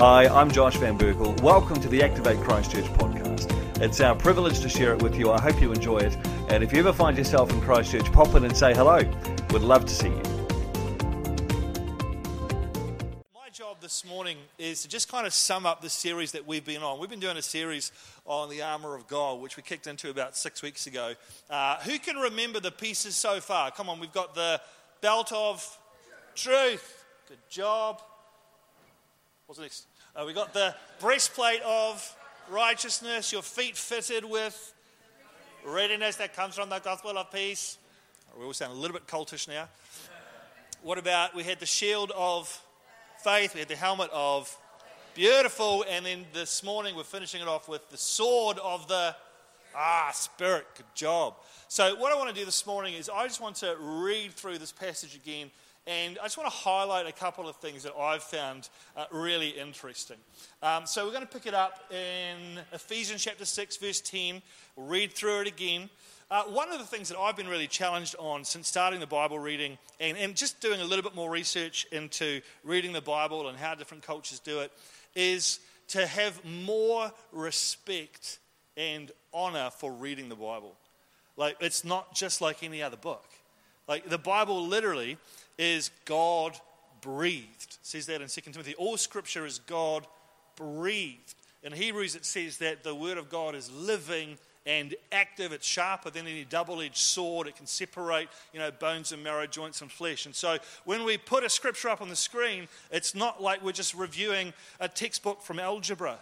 Hi, I'm Josh Van Berkel. Welcome to the Activate Christchurch podcast. It's our privilege to share it with you. I hope you enjoy it. And if you ever find yourself in Christchurch, pop in and say hello. We'd love to see you. My job this morning is to just kind of sum up the series that we've been on. We've been doing a series on the armor of God, which we kicked into about six weeks ago. Uh, who can remember the pieces so far? Come on, we've got the belt of truth. Good job. What's next? Uh, we got the breastplate of righteousness, your feet fitted with readiness that comes from the gospel of peace. We all sound a little bit cultish now. What about we had the shield of faith, we had the helmet of beautiful, and then this morning we're finishing it off with the sword of the ah spirit. Good job. So what I want to do this morning is I just want to read through this passage again and I just want to highlight a couple of things that I've found uh, really interesting. Um, so we're going to pick it up in Ephesians chapter 6, verse 10. We'll read through it again. Uh, one of the things that I've been really challenged on since starting the Bible reading and, and just doing a little bit more research into reading the Bible and how different cultures do it is to have more respect and honor for reading the Bible. Like, it's not just like any other book. Like, the Bible literally is God breathed. It says that in 2 Timothy. All scripture is God breathed. In Hebrews, it says that the word of God is living and active. It's sharper than any double edged sword. It can separate, you know, bones and marrow, joints and flesh. And so when we put a scripture up on the screen, it's not like we're just reviewing a textbook from algebra.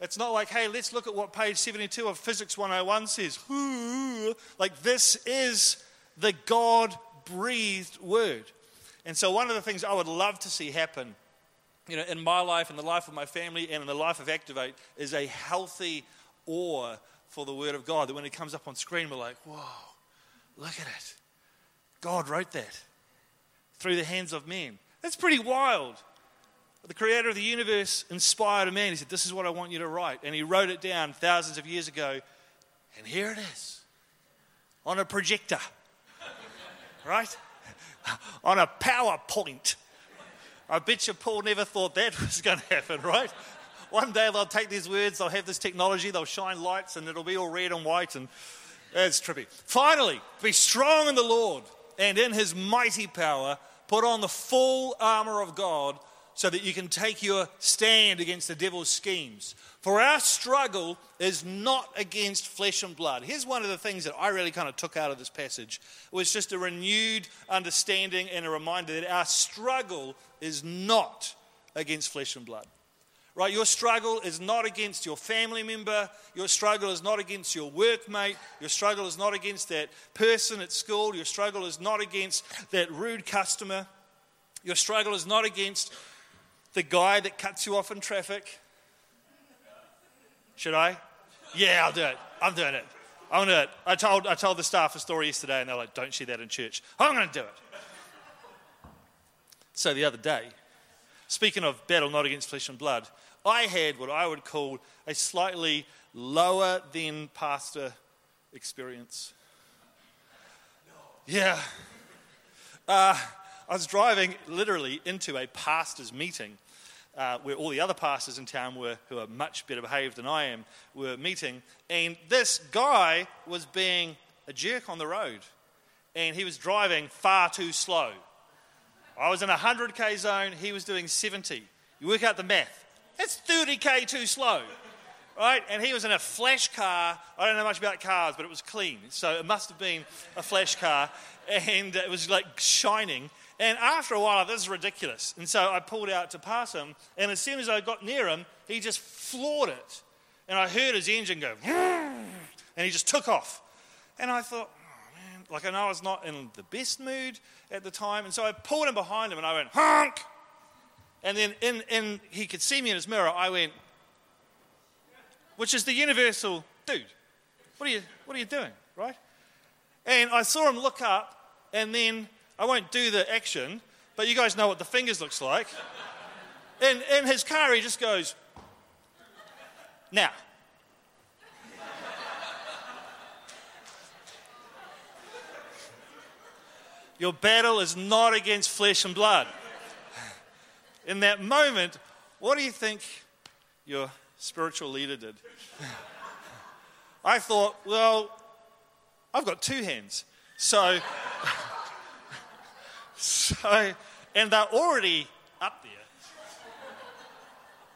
It's not like, hey, let's look at what page 72 of Physics 101 says. Like, this is the God breathed word. And so, one of the things I would love to see happen, you know, in my life, in the life of my family, and in the life of Activate, is a healthy awe for the Word of God. That when it comes up on screen, we're like, whoa, look at it. God wrote that through the hands of men. That's pretty wild. The creator of the universe inspired a man. He said, This is what I want you to write. And he wrote it down thousands of years ago. And here it is on a projector right? On a PowerPoint. I bet you Paul never thought that was going to happen, right? One day they'll take these words, they'll have this technology, they'll shine lights, and it'll be all red and white, and it's trippy. Finally, be strong in the Lord and in his mighty power. Put on the full armor of God so that you can take your stand against the devil's schemes. For our struggle is not against flesh and blood. Here's one of the things that I really kind of took out of this passage. It was just a renewed understanding and a reminder that our struggle is not against flesh and blood. Right? Your struggle is not against your family member. Your struggle is not against your workmate. Your struggle is not against that person at school. Your struggle is not against that rude customer. Your struggle is not against the guy that cuts you off in traffic. Should I? Yeah, I'll do it. I'm doing it. I'm going to do it. I told, I told the staff a story yesterday, and they're like, don't share that in church. I'm going to do it. So the other day, speaking of battle not against flesh and blood, I had what I would call a slightly lower than pastor experience. Yeah. Uh, I was driving literally into a pastor's meeting uh, where all the other pastors in town were, who are much better behaved than I am, were meeting. And this guy was being a jerk on the road. And he was driving far too slow. I was in a 100k zone, he was doing 70. You work out the math. That's 30k too slow, right? And he was in a flash car. I don't know much about cars, but it was clean. So it must have been a flash car. And it was like shining. And after a while, this is ridiculous. And so I pulled out to pass him. And as soon as I got near him, he just floored it. And I heard his engine go, and he just took off. And I thought, oh, man, like I know I was not in the best mood at the time. And so I pulled him behind him and I went, honk. And then in, in, he could see me in his mirror. I went, which is the universal, dude, what are you, what are you doing, right? And I saw him look up and then I won't do the action, but you guys know what the fingers looks like. In, in his car, he just goes, now. Your battle is not against flesh and blood. In that moment, what do you think your spiritual leader did? I thought, well, I've got two hands. So, so, and they're already up there.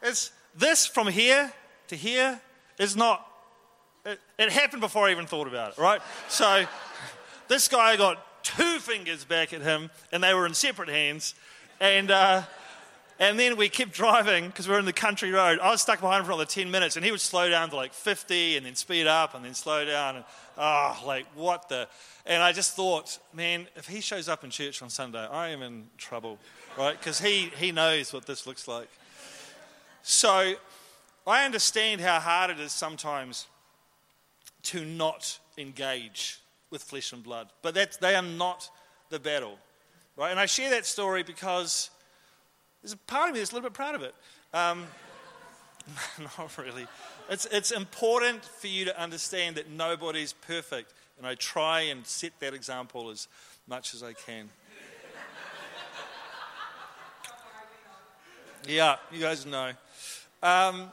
It's this from here to here is not, it, it happened before I even thought about it, right? So, this guy got two fingers back at him, and they were in separate hands. And, uh, and then we kept driving because we were in the country road. I was stuck behind him for another 10 minutes, and he would slow down to like 50 and then speed up and then slow down. And, oh, like, what the? And I just thought, man, if he shows up in church on Sunday, I am in trouble, right? Because he, he knows what this looks like. So I understand how hard it is sometimes to not engage with flesh and blood, but that's, they are not the battle, right? And I share that story because there's a part of me that's a little bit proud of it. Um, not really. It's, it's important for you to understand that nobody's perfect, and I try and set that example as much as I can. Yeah, you guys know. Um,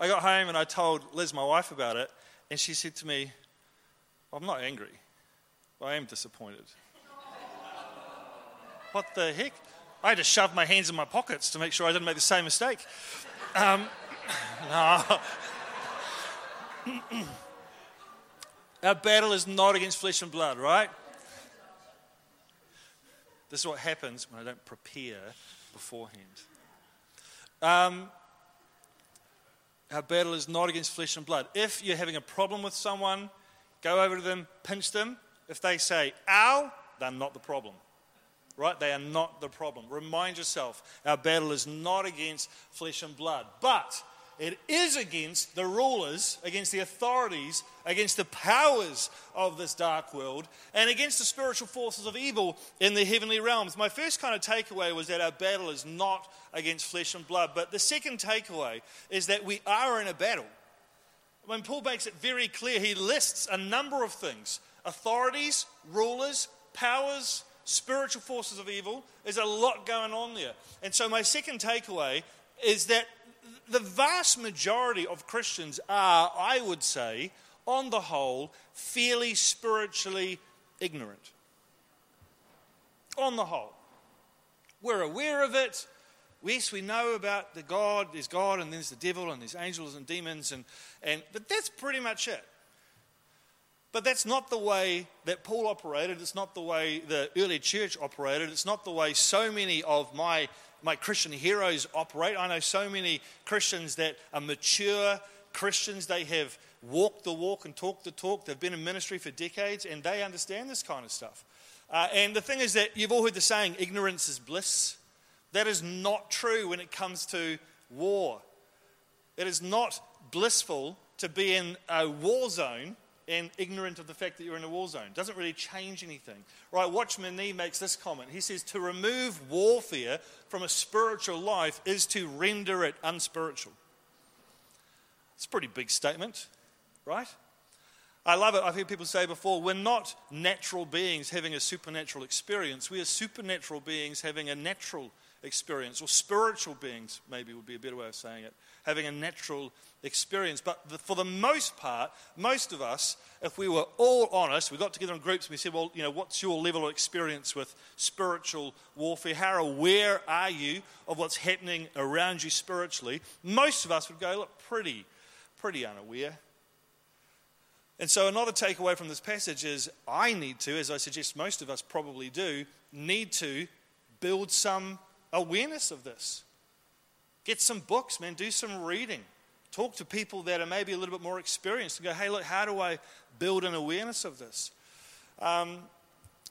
I got home and I told Liz, my wife, about it, and she said to me, I'm not angry, I am disappointed. what the heck? I had to shove my hands in my pockets to make sure I didn't make the same mistake. Um. Our battle is not against flesh and blood, right? This is what happens when I don't prepare beforehand. Um, our battle is not against flesh and blood. If you're having a problem with someone, go over to them, pinch them. If they say, ow, they're not the problem right? They are not the problem. Remind yourself, our battle is not against flesh and blood, but it is against the rulers, against the authorities, against the powers of this dark world, and against the spiritual forces of evil in the heavenly realms. My first kind of takeaway was that our battle is not against flesh and blood, but the second takeaway is that we are in a battle. When Paul makes it very clear, he lists a number of things authorities, rulers, powers, spiritual forces of evil. There's a lot going on there. And so, my second takeaway is that the vast majority of Christians are, I would say, on the whole, fairly spiritually ignorant. On the whole. We're aware of it. Yes, we know about the God, there's God, and there's the devil, and there's angels and demons, and, and but that's pretty much it. But that's not the way that Paul operated. It's not the way the early church operated. It's not the way so many of my, my Christian heroes operate. I know so many Christians that are mature Christians. They have walked the walk and talked the talk. They've been in ministry for decades and they understand this kind of stuff. Uh, and the thing is that you've all heard the saying, ignorance is bliss. That is not true when it comes to war. It is not blissful to be in a war zone and ignorant of the fact that you're in a war zone. Doesn't really change anything. Right, Watchman Nee makes this comment. He says, To remove warfare from a spiritual life is to render it unspiritual. It's a pretty big statement, right? I love it. I've heard people say before, we're not natural beings having a supernatural experience. We are supernatural beings having a natural experience, or spiritual beings, maybe would be a better way of saying it, having a natural experience. But for the most part, most of us, if we were all honest, we got together in groups and we said, well, you know, what's your level of experience with spiritual warfare? How aware are you of what's happening around you spiritually? Most of us would go, look, pretty, pretty unaware. And so, another takeaway from this passage is I need to, as I suggest most of us probably do, need to build some awareness of this. Get some books, man, do some reading. Talk to people that are maybe a little bit more experienced and go, hey, look, how do I build an awareness of this? Um,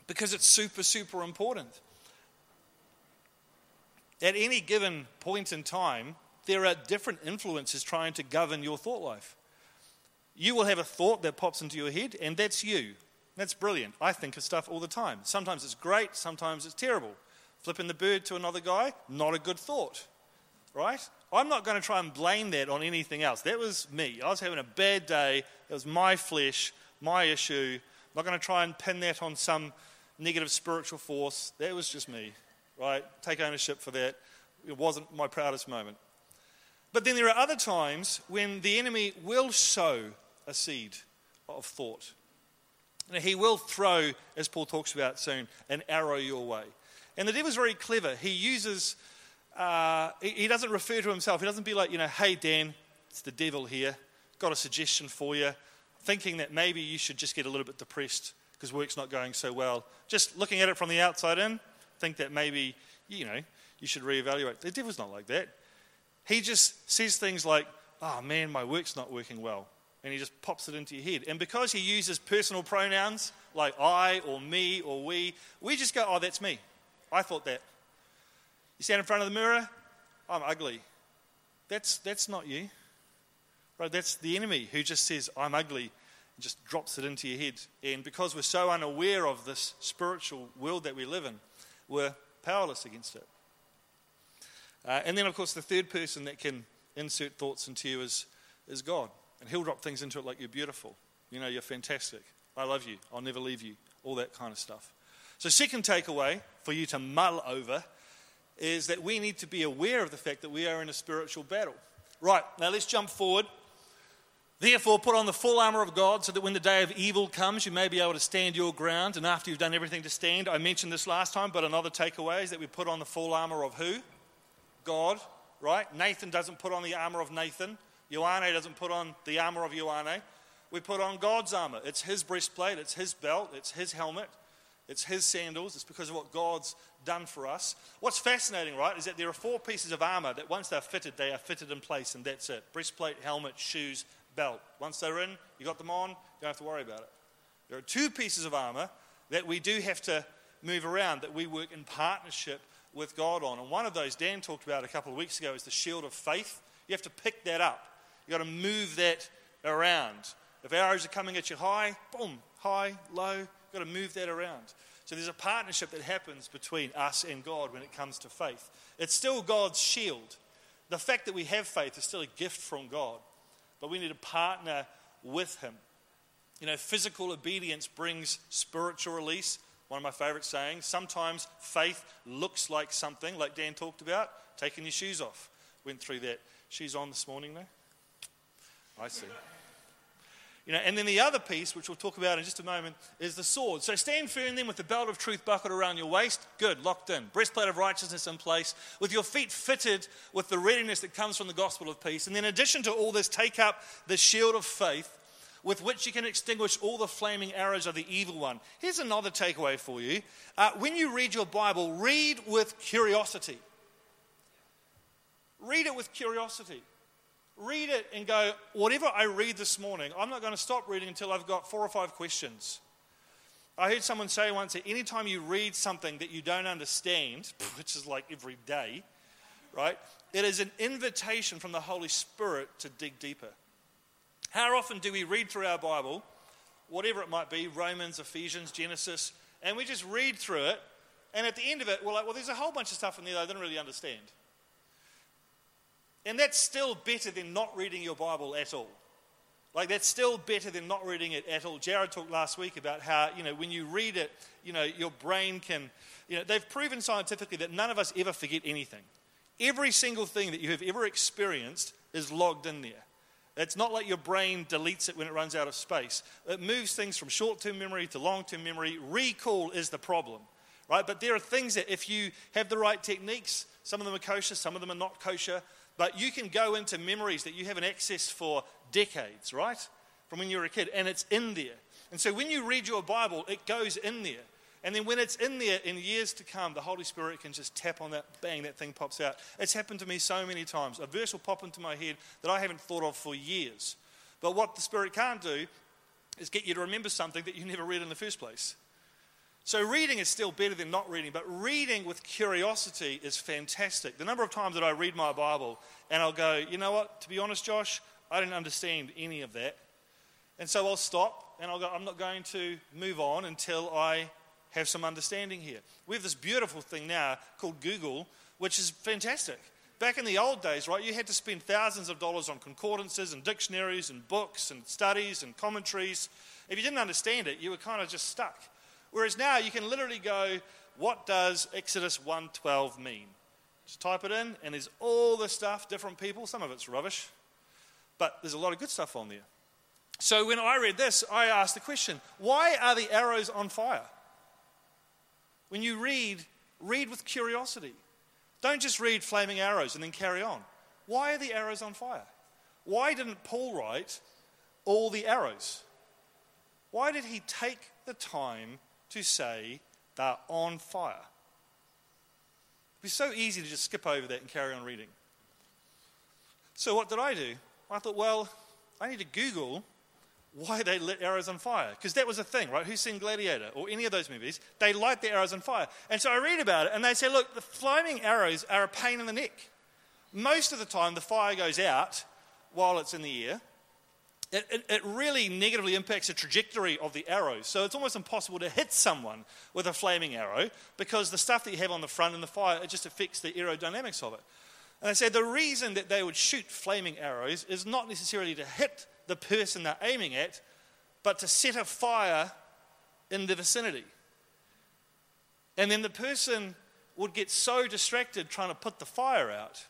because it's super, super important. At any given point in time, there are different influences trying to govern your thought life. You will have a thought that pops into your head, and that's you. That's brilliant. I think of stuff all the time. Sometimes it's great, sometimes it's terrible. Flipping the bird to another guy, not a good thought, right? I'm not going to try and blame that on anything else. That was me. I was having a bad day. It was my flesh, my issue. I'm not going to try and pin that on some negative spiritual force. That was just me, right? Take ownership for that. It wasn't my proudest moment. But then there are other times when the enemy will sow a seed of thought. And he will throw, as Paul talks about soon, an arrow your way. And the devil's very clever. He uses, uh, he doesn't refer to himself. He doesn't be like, you know, hey, Dan, it's the devil here. Got a suggestion for you. Thinking that maybe you should just get a little bit depressed because work's not going so well. Just looking at it from the outside in, think that maybe, you know, you should reevaluate. The devil's not like that. He just says things like, oh man, my work's not working well. And he just pops it into your head. And because he uses personal pronouns like I or me or we, we just go, oh, that's me. I thought that. You stand in front of the mirror, I'm ugly. That's, that's not you. Right? That's the enemy who just says, I'm ugly, and just drops it into your head. And because we're so unaware of this spiritual world that we live in, we're powerless against it. Uh, and then, of course, the third person that can insert thoughts into you is, is God. And He'll drop things into it like you're beautiful. You know, you're fantastic. I love you. I'll never leave you. All that kind of stuff. So, second takeaway for you to mull over is that we need to be aware of the fact that we are in a spiritual battle. Right, now let's jump forward. Therefore, put on the full armor of God so that when the day of evil comes, you may be able to stand your ground. And after you've done everything to stand, I mentioned this last time, but another takeaway is that we put on the full armor of who? God, right? Nathan doesn't put on the armor of Nathan. Ioane doesn't put on the armor of Ioane. We put on God's armor. It's his breastplate, it's his belt, it's his helmet, it's his sandals. It's because of what God's done for us. What's fascinating, right, is that there are four pieces of armor that once they're fitted, they are fitted in place, and that's it breastplate, helmet, shoes, belt. Once they're in, you got them on, you don't have to worry about it. There are two pieces of armor that we do have to move around, that we work in partnership with God on. And one of those Dan talked about a couple of weeks ago is the shield of faith. You have to pick that up. You've got to move that around. If arrows are coming at you high, boom, high, low, you've got to move that around. So there's a partnership that happens between us and God when it comes to faith. It's still God's shield. The fact that we have faith is still a gift from God, but we need to partner with Him. You know, physical obedience brings spiritual release. One of my favorite sayings. Sometimes faith looks like something, like Dan talked about, taking your shoes off. Went through that. Shoes on this morning, though? I see. You know, and then the other piece, which we'll talk about in just a moment, is the sword. So stand firm then with the belt of truth buckled around your waist. Good, locked in. Breastplate of righteousness in place. With your feet fitted with the readiness that comes from the gospel of peace. And then in addition to all this, take up the shield of faith with which you can extinguish all the flaming arrows of the evil one. Here's another takeaway for you. Uh, when you read your Bible, read with curiosity. Read it with curiosity. Read it and go, whatever I read this morning, I'm not going to stop reading until I've got four or five questions. I heard someone say once that anytime you read something that you don't understand, which is like every day, right, it is an invitation from the Holy Spirit to dig deeper. How often do we read through our Bible, whatever it might be, Romans, Ephesians, Genesis, and we just read through it, and at the end of it, we're like, well, there's a whole bunch of stuff in there that I didn't really understand. And that's still better than not reading your Bible at all. Like, that's still better than not reading it at all. Jared talked last week about how, you know, when you read it, you know, your brain can, you know, they've proven scientifically that none of us ever forget anything. Every single thing that you have ever experienced is logged in there. It's not like your brain deletes it when it runs out of space. It moves things from short term memory to long term memory. Recall is the problem, right? But there are things that if you have the right techniques, some of them are kosher, some of them are not kosher, but you can go into memories that you haven't accessed for decades, right? From when you were a kid, and it's in there. And so when you read your Bible, it goes in there. And then when it's in there in years to come, the Holy Spirit can just tap on that, bang, that thing pops out. It's happened to me so many times. A verse will pop into my head that I haven't thought of for years. But what the Spirit can't do is get you to remember something that you never read in the first place. So reading is still better than not reading, but reading with curiosity is fantastic. The number of times that I read my Bible and I'll go, you know what, to be honest, Josh, I didn't understand any of that. And so I'll stop and I'll go, I'm not going to move on until I have some understanding here. We have this beautiful thing now called Google, which is fantastic. Back in the old days, right, you had to spend thousands of dollars on concordances and dictionaries and books and studies and commentaries. If you didn't understand it, you were kind of just stuck. Whereas now you can literally go, what does Exodus 1:12 mean? Just type it in, and there's all the stuff, different people. Some of it's rubbish, but there's a lot of good stuff on there. So when I read this, I asked the question why are the arrows on fire? When you read, read with curiosity. Don't just read flaming arrows and then carry on. Why are the arrows on fire? Why didn't Paul write all the arrows? Why did he take the time to say they're on fire? It'd be so easy to just skip over that and carry on reading. So, what did I do? I thought, well, I need to Google why they lit arrows on fire. Because that was a thing, right? Who's seen Gladiator or any of those movies? They light the arrows on fire. And so I read about it, and they say, look, the flaming arrows are a pain in the neck. Most of the time, the fire goes out while it's in the air. It, it, it, really negatively impacts the trajectory of the arrow. So it's almost impossible to hit someone with a flaming arrow because the stuff that you have on the front and the fire, it just affects the aerodynamics of it. And I said the reason that they would shoot flaming arrows is not necessarily to hit the person they're aiming at, but to set a fire in the vicinity. And then the person would get so distracted trying to put the fire out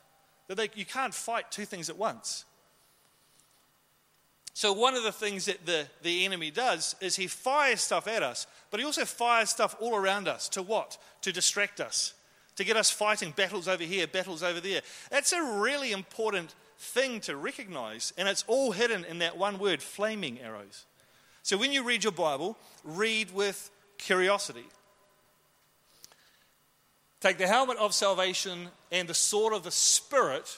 that they, you can't fight two things at once. So, one of the things that the, the enemy does is he fires stuff at us, but he also fires stuff all around us. To what? To distract us, to get us fighting battles over here, battles over there. That's a really important thing to recognize, and it's all hidden in that one word flaming arrows. So when you read your Bible, read with curiosity. Take the helmet of salvation and the sword of the Spirit.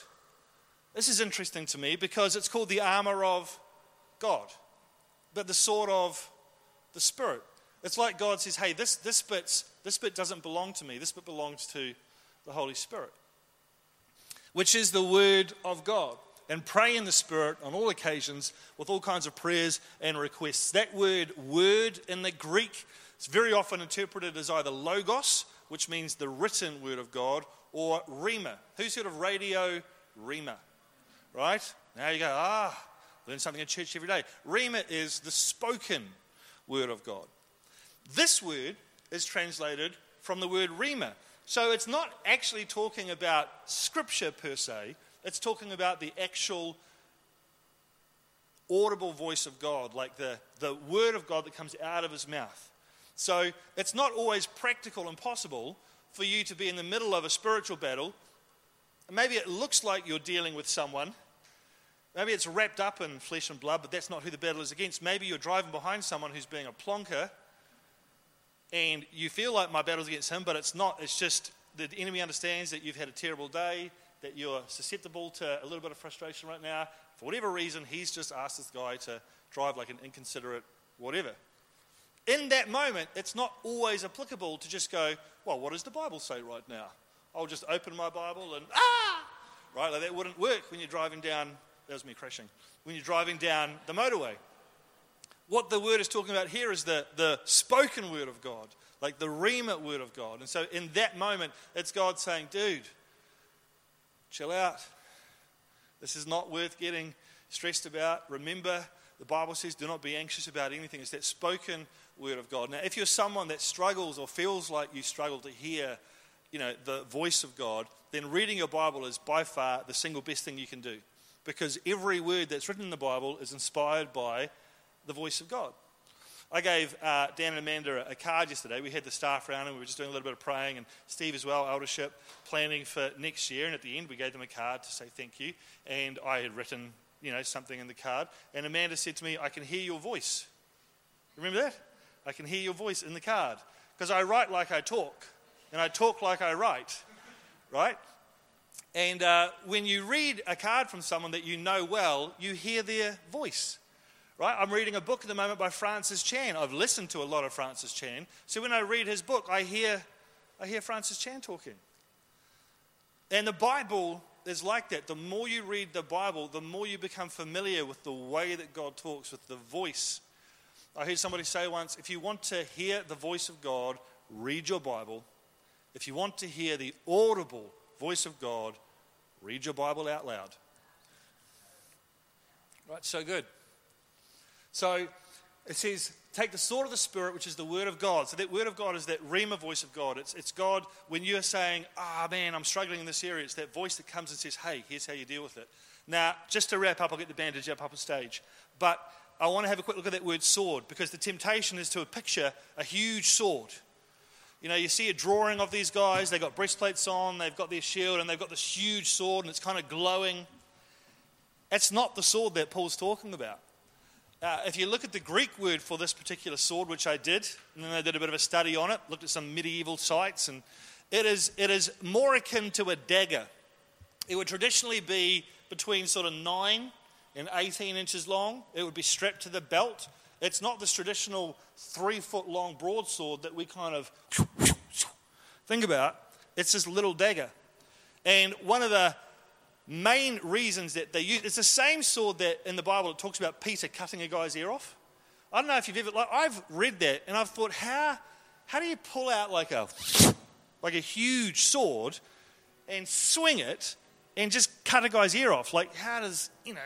This is interesting to me because it's called the armor of God, but the sword of the Spirit. It's like God says, hey, this, this, bit's, this bit doesn't belong to me, this bit belongs to the Holy Spirit which is the Word of God. And pray in the Spirit on all occasions with all kinds of prayers and requests. That word, word in the Greek, is very often interpreted as either logos, which means the written Word of God, or rhema. Who's heard of radio rhema? Right? Now you go, ah, learn something in church every day. Rhema is the spoken Word of God. This word is translated from the word rhema, so it's not actually talking about scripture per se, it's talking about the actual audible voice of God, like the, the word of God that comes out of his mouth. So it's not always practical and possible for you to be in the middle of a spiritual battle. Maybe it looks like you're dealing with someone. Maybe it's wrapped up in flesh and blood, but that's not who the battle is against. Maybe you're driving behind someone who's being a plonker and you feel like my battle's against him, but it's not. It's just the enemy understands that you've had a terrible day, that you're susceptible to a little bit of frustration right now. For whatever reason, he's just asked this guy to drive like an inconsiderate whatever. In that moment, it's not always applicable to just go, well, what does the Bible say right now? I'll just open my Bible and, ah! Right? Like that wouldn't work when you're driving down, that was me crashing, when you're driving down the motorway. What the word is talking about here is the, the spoken word of God, like the Rhema word of God. And so in that moment, it's God saying, dude, chill out. This is not worth getting stressed about. Remember, the Bible says, do not be anxious about anything. It's that spoken word of God. Now, if you're someone that struggles or feels like you struggle to hear, you know, the voice of God, then reading your Bible is by far the single best thing you can do. Because every word that's written in the Bible is inspired by the voice of God. I gave uh, Dan and Amanda a card yesterday. We had the staff around and we were just doing a little bit of praying, and Steve as well, eldership, planning for next year. And at the end, we gave them a card to say thank you. And I had written, you know, something in the card. And Amanda said to me, I can hear your voice. Remember that? I can hear your voice in the card. Because I write like I talk, and I talk like I write, right? And uh, when you read a card from someone that you know well, you hear their voice. Right? I'm reading a book at the moment by Francis Chan. I've listened to a lot of Francis Chan. So when I read his book, I hear, I hear Francis Chan talking. And the Bible is like that. The more you read the Bible, the more you become familiar with the way that God talks, with the voice. I heard somebody say once if you want to hear the voice of God, read your Bible. If you want to hear the audible voice of God, read your Bible out loud. Right, so good. So it says, take the sword of the Spirit, which is the word of God. So that word of God is that Rhema voice of God. It's, it's God when you're saying, ah, oh, man, I'm struggling in this area. It's that voice that comes and says, hey, here's how you deal with it. Now, just to wrap up, I'll get the bandage up up a stage. But I want to have a quick look at that word sword because the temptation is to picture a huge sword. You know, you see a drawing of these guys, they've got breastplates on, they've got their shield, and they've got this huge sword, and it's kind of glowing. That's not the sword that Paul's talking about. Uh, if you look at the Greek word for this particular sword, which I did, and then I did a bit of a study on it, looked at some medieval sites, and it is, it is more akin to a dagger. It would traditionally be between sort of 9 and 18 inches long. It would be strapped to the belt. It's not this traditional three foot long broadsword that we kind of think about. It's this little dagger. And one of the main reasons that they use it's the same sword that in the Bible it talks about Peter cutting a guy's ear off. I don't know if you've ever like I've read that and I've thought how how do you pull out like a like a huge sword and swing it and just cut a guy's ear off? Like how does you know?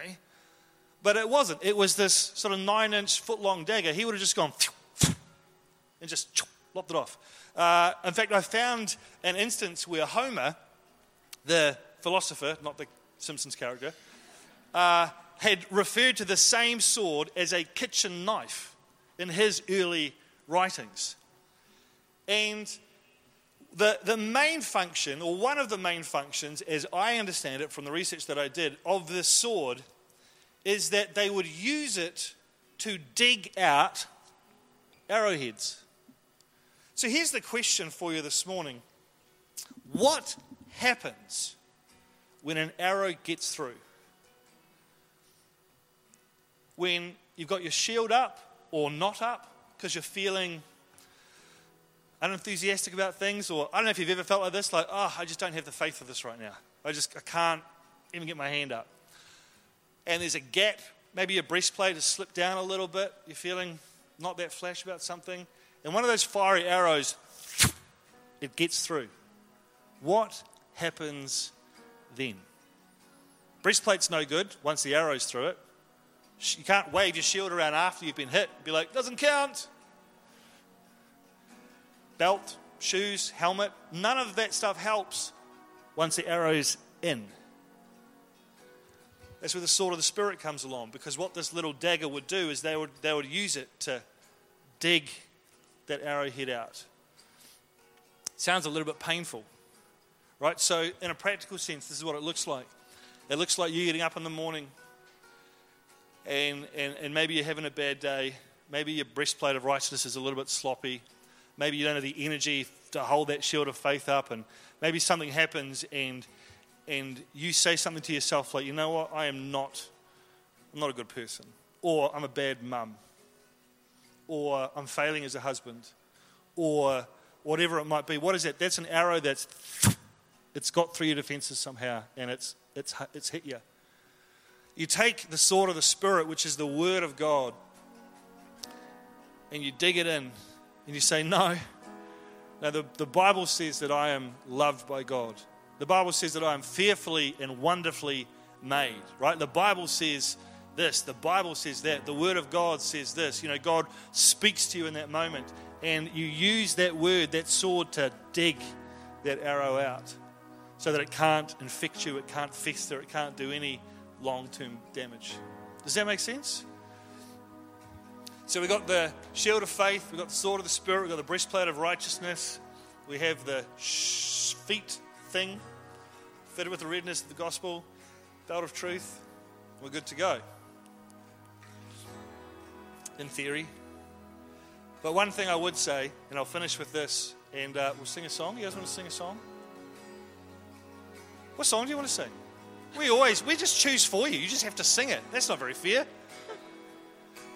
But it wasn't. It was this sort of nine inch foot long dagger. He would have just gone and just lopped it off. Uh, in fact, I found an instance where Homer, the philosopher, not the Simpsons character, uh, had referred to the same sword as a kitchen knife in his early writings. And the, the main function, or one of the main functions, as I understand it from the research that I did, of this sword is that they would use it to dig out arrowheads. So here's the question for you this morning What happens when an arrow gets through. When you've got your shield up or not up because you're feeling unenthusiastic about things, or I don't know if you've ever felt like this, like, oh, I just don't have the faith for this right now. I just I can't even get my hand up. And there's a gap, maybe your breastplate has slipped down a little bit, you're feeling not that flash about something, and one of those fiery arrows, it gets through. What happens then. Breastplate's no good once the arrow's through it. You can't wave your shield around after you've been hit. Be like, doesn't count. Belt, shoes, helmet, none of that stuff helps once the arrow's in. That's where the sword of the Spirit comes along because what this little dagger would do is they would, they would use it to dig that arrowhead out. Sounds a little bit painful. Right? So, in a practical sense, this is what it looks like. It looks like you getting up in the morning and, and, and maybe you're having a bad day. Maybe your breastplate of righteousness is a little bit sloppy. Maybe you don't have the energy to hold that shield of faith up. And maybe something happens and, and you say something to yourself like, you know what? I am not, I'm not a good person. Or I'm a bad mum. Or I'm failing as a husband. Or whatever it might be. What is that? That's an arrow that's it's got through your defenses somehow and it's, it's, it's hit you. You take the sword of the Spirit, which is the Word of God, and you dig it in and you say, No. Now, the, the Bible says that I am loved by God. The Bible says that I am fearfully and wonderfully made, right? The Bible says this, the Bible says that, the Word of God says this. You know, God speaks to you in that moment, and you use that word, that sword, to dig that arrow out so that it can't infect you, it can't fester, it can't do any long term damage. Does that make sense? So we've got the shield of faith, we've got the sword of the Spirit, we've got the breastplate of righteousness, we have the feet thing fitted with the redness of the gospel, belt of truth. We're good to go. In theory. But one thing I would say, and I'll finish with this, and uh, we'll sing a song. You guys want to sing a song? What song do you want to sing? We always, we just choose for you. You just have to sing it. That's not very fair.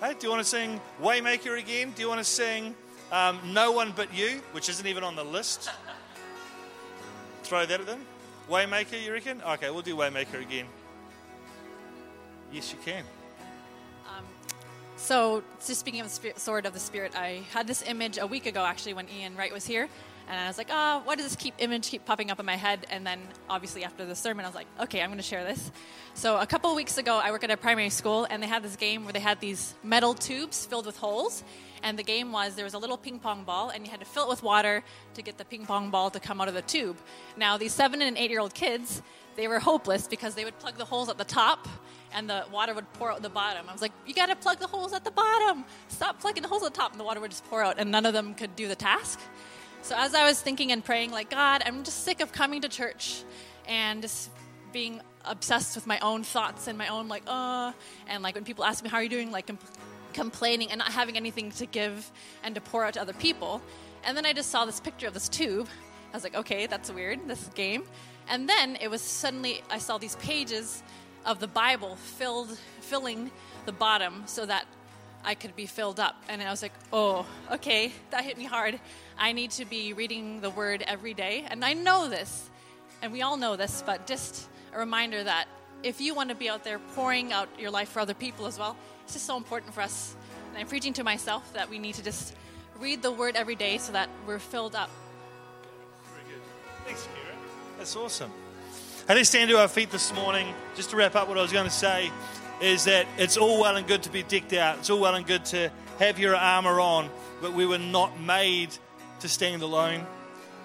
Hey, do you want to sing Waymaker again? Do you want to sing um, No One But You, which isn't even on the list? Throw that at them. Waymaker, you reckon? Okay, we'll do Waymaker again. Yes, you can. Um, so, just speaking of the spirit, sword of the spirit, I had this image a week ago actually when Ian Wright was here, And I was like, oh, why does this keep image keep popping up in my head? And then obviously after the sermon, I was like, okay, I'm going to share this. So a couple weeks ago, I work at a primary school, and they had this game where they had these metal tubes filled with holes. And the game was there was a little ping pong ball, and you had to fill it with water to get the ping pong ball to come out of the tube. Now, these seven and eight year old kids, they were hopeless because they would plug the holes at the top and the water would pour out the bottom. I was like, you got to plug the holes at the bottom. Stop plugging the holes at the top, and the water would just pour out, and none of them could do the task. So as I was thinking and praying, like, God, I'm just sick of coming to church and just being obsessed with my own thoughts and my own, like, uh, and like when people ask me, how are you doing, like, comp- complaining and not having anything to give and to pour out to other people. And then I just saw this picture of this tube. I was like, okay, that's weird, this game. And then it was suddenly, I saw these pages of the Bible filled, filling the bottom so that I could be filled up. And I was like, oh, okay, that hit me hard. I need to be reading the word every day. And I know this, and we all know this, but just a reminder that if you want to be out there pouring out your life for other people as well, it's just so important for us. And I'm preaching to myself that we need to just read the word every day so that we're filled up. Very good. Thanks, Kira. That's awesome. Hey, let's stand to our feet this morning. Just to wrap up what I was going to say is that it's all well and good to be decked out. It's all well and good to have your armor on, but we were not made to stand alone.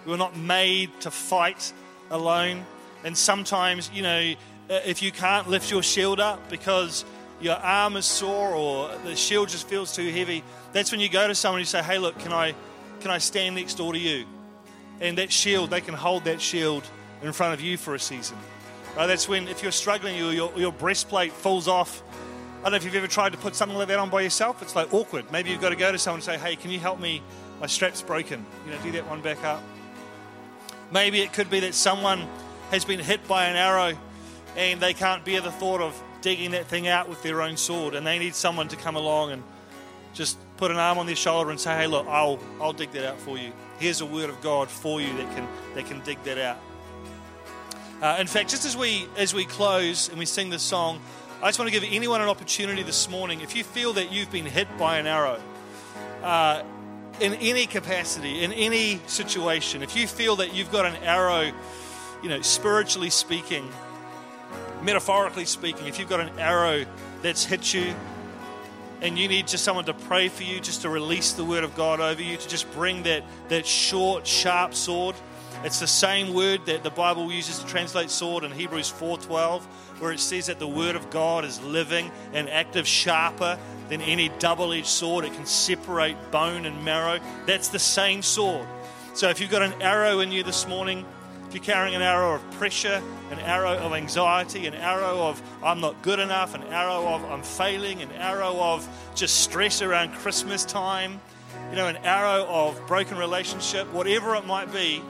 We were not made to fight alone. And sometimes, you know, uh, if you can't lift your shield up because your arm is sore or the shield just feels too heavy, that's when you go to someone and you say, "Hey, look, can I, can I stand next door to you?" And that shield, they can hold that shield in front of you for a season. Right? That's when, if you're struggling, your, your breastplate falls off. I don't know if you've ever tried to put something like that on by yourself. It's like awkward. Maybe you've got to go to someone and say, "Hey, can you help me? My strap's broken." You know, do that one back up. Maybe it could be that someone has been hit by an arrow and they can't bear the thought of digging that thing out with their own sword and they need someone to come along and just put an arm on their shoulder and say, hey, look, I'll, I'll dig that out for you. Here's a word of God for you that can, that can dig that out. Uh, in fact, just as we, as we close and we sing this song, I just want to give anyone an opportunity this morning. If you feel that you've been hit by an arrow, uh, in any capacity, in any situation, if you feel that you've got an arrow, you know, spiritually speaking, metaphorically speaking, if you've got an arrow that's hit you and you need just someone to pray for you, just to release the word of God over you, to just bring that, that short, sharp sword. It's the same word that the Bible uses to translate sword in Hebrews 4:12, where it says that the word of God is living and active, sharper than any double-edged sword. It can separate bone and marrow. That's the same sword. So if you've got an arrow in you this morning, you're carrying an arrow of pressure, an arrow of anxiety, an arrow of I'm not good enough, an arrow of I'm failing, an arrow of just stress around Christmas time, you know, an arrow of broken relationship, whatever it might be,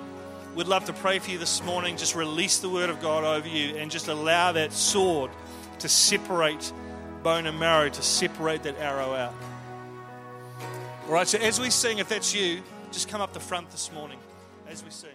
we'd love to pray for you this morning. Just release the word of God over you and just allow that sword to separate bone and marrow, to separate that arrow out. All right, so as we sing, if that's you, just come up the front this morning as we sing.